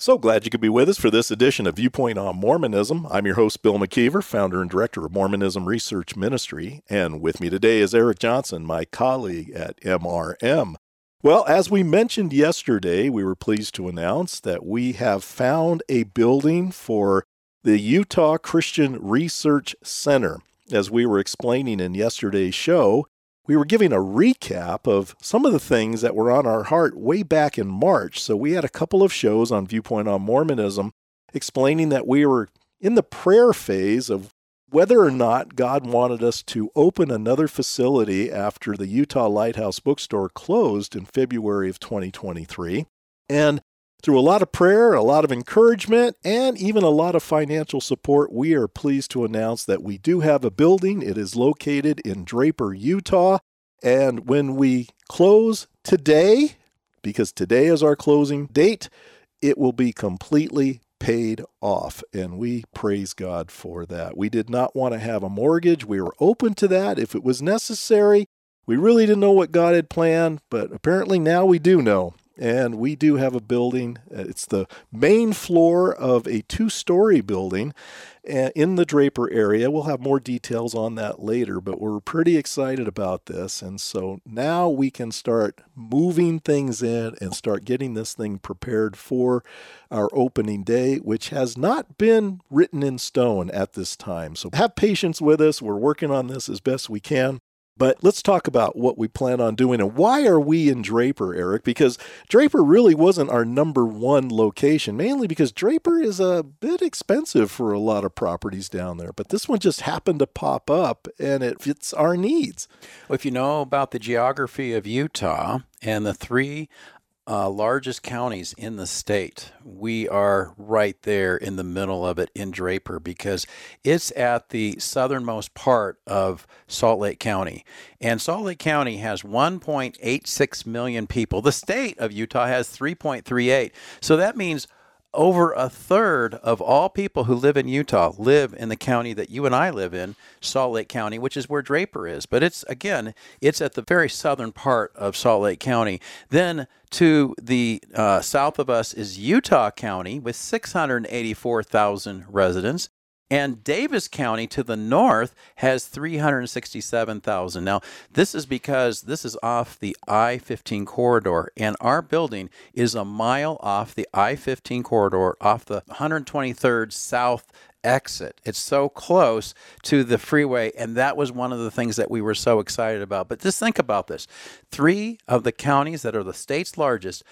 So glad you could be with us for this edition of Viewpoint on Mormonism. I'm your host, Bill McKeever, founder and director of Mormonism Research Ministry. And with me today is Eric Johnson, my colleague at MRM. Well, as we mentioned yesterday, we were pleased to announce that we have found a building for the Utah Christian Research Center. As we were explaining in yesterday's show, we were giving a recap of some of the things that were on our heart way back in March. So we had a couple of shows on Viewpoint on Mormonism explaining that we were in the prayer phase of whether or not God wanted us to open another facility after the Utah Lighthouse Bookstore closed in February of 2023. And through a lot of prayer, a lot of encouragement, and even a lot of financial support, we are pleased to announce that we do have a building. It is located in Draper, Utah. And when we close today, because today is our closing date, it will be completely paid off. And we praise God for that. We did not want to have a mortgage. We were open to that if it was necessary. We really didn't know what God had planned, but apparently now we do know and we do have a building. Uh, it's the main floor of a two story building uh, in the Draper area. We'll have more details on that later, but we're pretty excited about this. And so now we can start moving things in and start getting this thing prepared for our opening day, which has not been written in stone at this time. So have patience with us. We're working on this as best we can. But let's talk about what we plan on doing and why are we in Draper, Eric? Because Draper really wasn't our number one location, mainly because Draper is a bit expensive for a lot of properties down there. But this one just happened to pop up and it fits our needs. Well, if you know about the geography of Utah and the three uh, largest counties in the state. We are right there in the middle of it in Draper because it's at the southernmost part of Salt Lake County. And Salt Lake County has 1.86 million people. The state of Utah has 3.38. So that means over a third of all people who live in Utah live in the county that you and I live in, Salt Lake County, which is where Draper is. But it's again, it's at the very southern part of Salt Lake County. Then to the uh, south of us is Utah County with 684,000 residents. And Davis County to the north has 367,000. Now, this is because this is off the I 15 corridor, and our building is a mile off the I 15 corridor, off the 123rd South exit. It's so close to the freeway, and that was one of the things that we were so excited about. But just think about this three of the counties that are the state's largest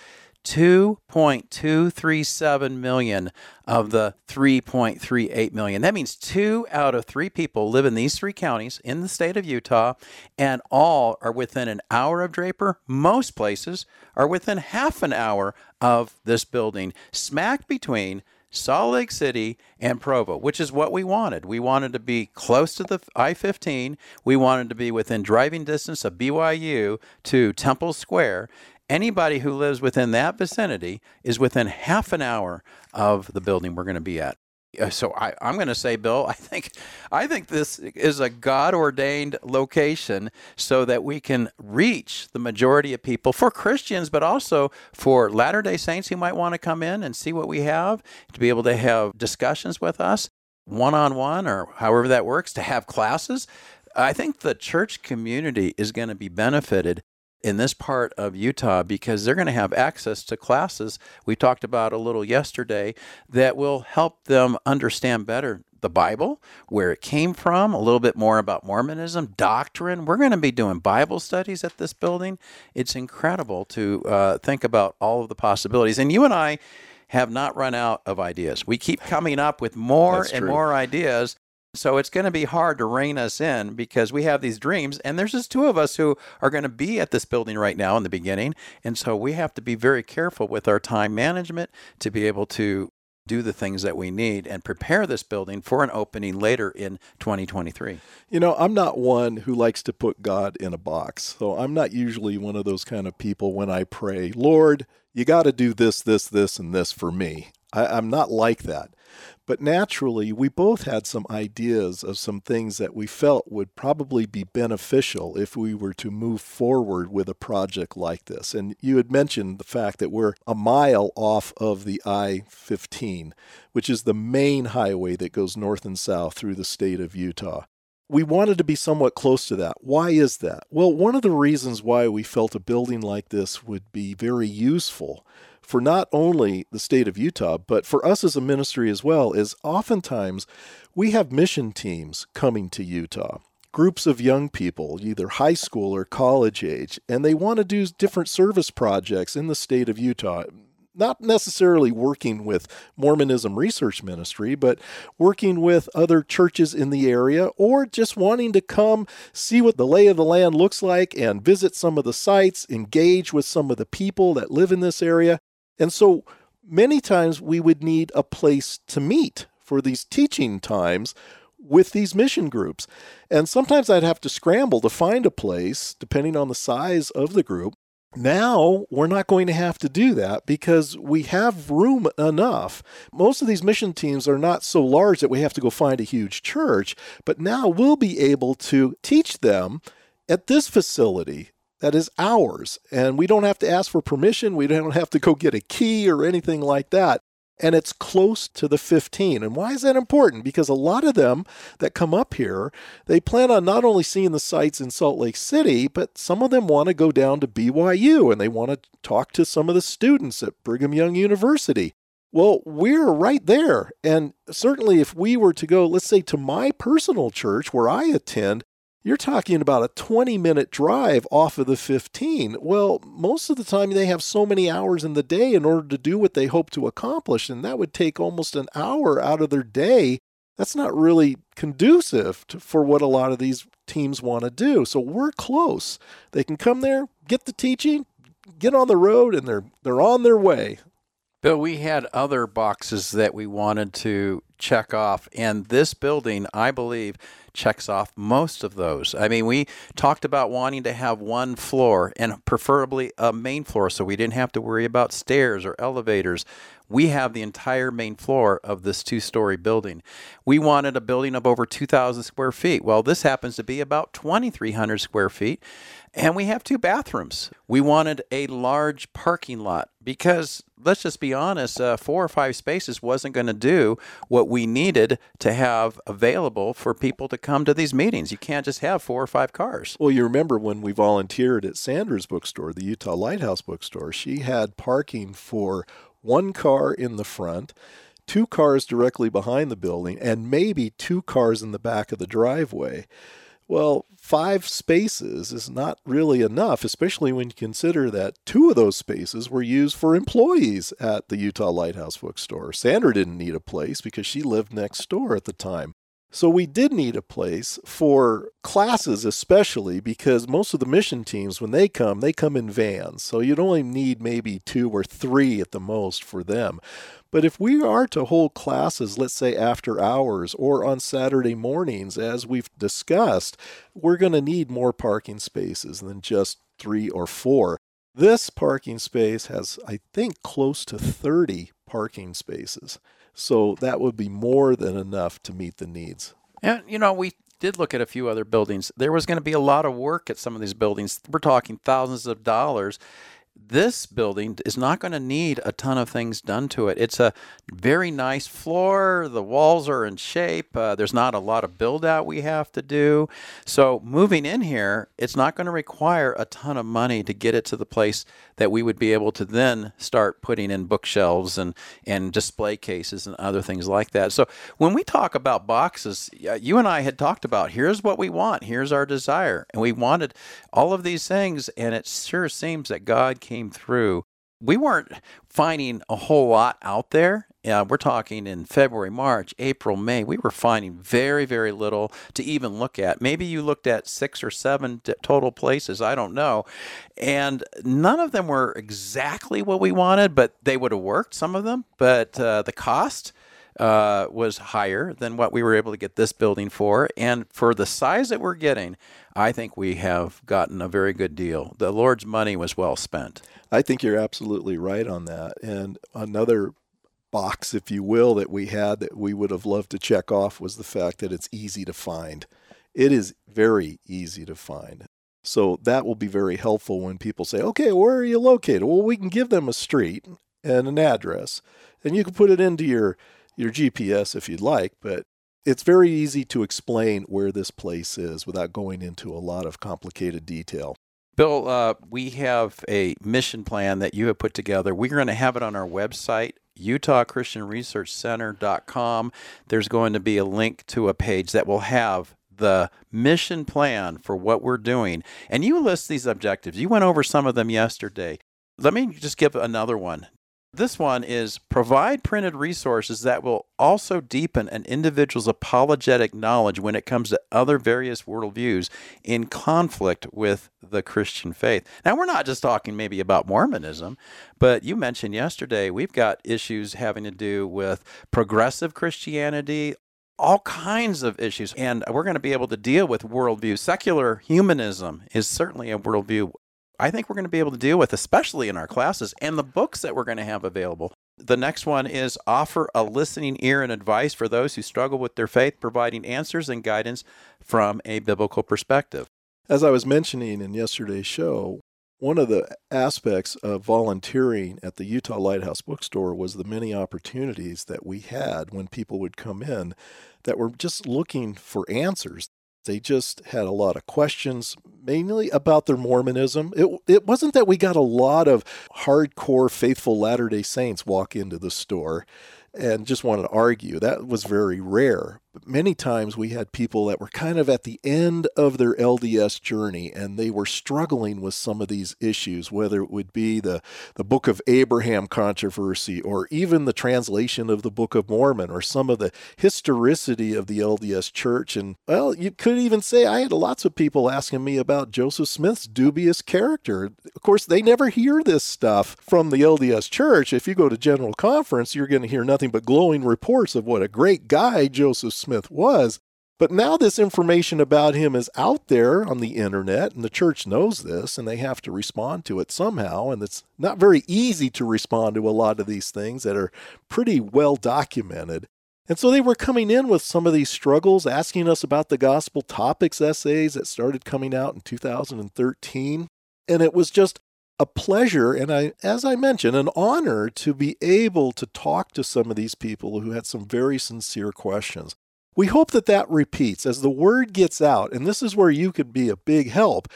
2.237 million of the 3.38 million. That means two out of three people live in these three counties in the state of Utah, and all are within an hour of Draper. Most places are within half an hour of this building, smack between Salt Lake City and Provo, which is what we wanted. We wanted to be close to the I 15. We wanted to be within driving distance of BYU to Temple Square anybody who lives within that vicinity is within half an hour of the building we're going to be at. Uh, so I, am going to say, Bill, I think I think this is a God ordained location so that we can reach the majority of people for Christians, but also for Latter Day Saints who might want to come in and see what we have, to be able to have discussions with us, one on one, or however that works, to have classes. I think the church community is going to be benefited in this part of Utah because they're going to have access to classes we talked about a little yesterday that will help them understand better the Bible, where it came from, a little bit more about Mormonism, doctrine. We're going to be doing Bible studies at this building. It's incredible to uh, think about all of the possibilities. And you and I have not run out of ideas. We keep coming up with more and more ideas. So it's going to be hard to rein us in because we have these dreams, and there's just two of us who are going to be at this building right now in the beginning. And so we have to be very careful with our time management to be able to do the things that we need and prepare this building for an opening later in 2023. You know, I'm not one who likes to put God in a box. So I'm not usually one of those kind of people when I pray, Lord, you got to do this, this, this, and this for me. I, I'm not like that. But naturally, we both had some ideas of some things that we felt would probably be beneficial if we were to move forward with a project like this. And you had mentioned the fact that we're a mile off of the I 15, which is the main highway that goes north and south through the state of Utah we wanted to be somewhat close to that. Why is that? Well, one of the reasons why we felt a building like this would be very useful for not only the state of Utah, but for us as a ministry as well, is oftentimes we have mission teams coming to Utah. Groups of young people, either high school or college age, and they want to do different service projects in the state of Utah not necessarily working with Mormonism Research Ministry, but working with other churches in the area or just wanting to come see what the lay of the land looks like and visit some of the sites, engage with some of the people that live in this area. And so many times we would need a place to meet for these teaching times with these mission groups. And sometimes I'd have to scramble to find a place, depending on the size of the group. Now we're not going to have to do that because we have room enough. Most of these mission teams are not so large that we have to go find a huge church, but now we'll be able to teach them at this facility that is ours. And we don't have to ask for permission. We don't have to go get a key or anything like that. And it's close to the 15. And why is that important? Because a lot of them that come up here, they plan on not only seeing the sites in Salt Lake City, but some of them want to go down to BYU and they want to talk to some of the students at Brigham Young University. Well, we're right there. And certainly, if we were to go, let's say, to my personal church where I attend, you're talking about a 20 minute drive off of the 15. Well, most of the time they have so many hours in the day in order to do what they hope to accomplish, and that would take almost an hour out of their day. That's not really conducive to, for what a lot of these teams want to do. So we're close. They can come there, get the teaching, get on the road, and they're they're on their way. Bill, we had other boxes that we wanted to check off, and this building, I believe, checks off most of those. I mean, we talked about wanting to have one floor and preferably a main floor so we didn't have to worry about stairs or elevators. We have the entire main floor of this two story building. We wanted a building of over 2,000 square feet. Well, this happens to be about 2,300 square feet. And we have two bathrooms. We wanted a large parking lot because let's just be honest, uh, four or five spaces wasn't going to do what we needed to have available for people to come to these meetings. You can't just have four or five cars. Well, you remember when we volunteered at Sandra's bookstore, the Utah Lighthouse bookstore, she had parking for one car in the front two cars directly behind the building, and maybe two cars in the back of the driveway. Well, five spaces is not really enough, especially when you consider that two of those spaces were used for employees at the Utah Lighthouse Bookstore. Sandra didn't need a place because she lived next door at the time. So we did need a place for classes, especially because most of the mission teams, when they come, they come in vans. So you'd only need maybe two or three at the most for them. But if we are to hold classes, let's say after hours or on Saturday mornings, as we've discussed, we're going to need more parking spaces than just three or four. This parking space has, I think, close to 30 parking spaces. So that would be more than enough to meet the needs. And, you know, we did look at a few other buildings. There was going to be a lot of work at some of these buildings. We're talking thousands of dollars this building is not going to need a ton of things done to it. It's a very nice floor. The walls are in shape. Uh, there's not a lot of build out we have to do. So, moving in here, it's not going to require a ton of money to get it to the place that we would be able to then start putting in bookshelves and, and display cases and other things like that. So, when we talk about boxes, you and I had talked about here's what we want, here's our desire. And we wanted all of these things, and it sure seems that God came through we weren't finding a whole lot out there. Uh, we're talking in February, March, April, May. We were finding very, very little to even look at. Maybe you looked at six or seven total places. I don't know. And none of them were exactly what we wanted, but they would have worked, some of them. But uh, the cost, uh, was higher than what we were able to get this building for. And for the size that we're getting, I think we have gotten a very good deal. The Lord's money was well spent. I think you're absolutely right on that. And another box, if you will, that we had that we would have loved to check off was the fact that it's easy to find. It is very easy to find. So that will be very helpful when people say, okay, where are you located? Well, we can give them a street and an address, and you can put it into your your GPS if you'd like, but it's very easy to explain where this place is without going into a lot of complicated detail. Bill, uh, we have a mission plan that you have put together. We're going to have it on our website, utahchristianresearchcenter.com. There's going to be a link to a page that will have the mission plan for what we're doing. And you list these objectives. You went over some of them yesterday. Let me just give another one. This one is provide printed resources that will also deepen an individual's apologetic knowledge when it comes to other various worldviews in conflict with the Christian faith. Now, we're not just talking maybe about Mormonism, but you mentioned yesterday we've got issues having to do with progressive Christianity, all kinds of issues. And we're going to be able to deal with worldview. Secular humanism is certainly a worldview I think we're going to be able to deal with, especially in our classes and the books that we're going to have available. The next one is offer a listening ear and advice for those who struggle with their faith, providing answers and guidance from a biblical perspective. As I was mentioning in yesterday's show, one of the aspects of volunteering at the Utah Lighthouse Bookstore was the many opportunities that we had when people would come in that were just looking for answers. They just had a lot of questions, mainly about their Mormonism. It, it wasn't that we got a lot of hardcore faithful Latter day Saints walk into the store and just wanted to argue. That was very rare. Many times we had people that were kind of at the end of their LDS journey and they were struggling with some of these issues, whether it would be the, the Book of Abraham controversy or even the translation of the Book of Mormon or some of the historicity of the LDS church. And well, you could even say I had lots of people asking me about Joseph Smith's dubious character. Of course, they never hear this stuff from the LDS church. If you go to General Conference, you're going to hear nothing but glowing reports of what a great guy Joseph Smith Smith was. But now this information about him is out there on the internet, and the church knows this, and they have to respond to it somehow. And it's not very easy to respond to a lot of these things that are pretty well documented. And so they were coming in with some of these struggles, asking us about the gospel topics essays that started coming out in 2013. And it was just a pleasure and I as I mentioned an honor to be able to talk to some of these people who had some very sincere questions. We hope that that repeats as the word gets out, and this is where you could be a big help.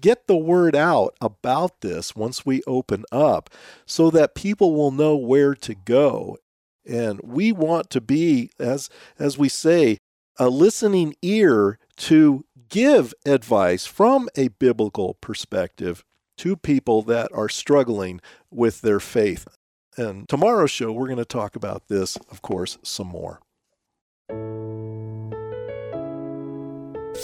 Get the word out about this once we open up so that people will know where to go. And we want to be, as, as we say, a listening ear to give advice from a biblical perspective to people that are struggling with their faith. And tomorrow's show, we're going to talk about this, of course, some more.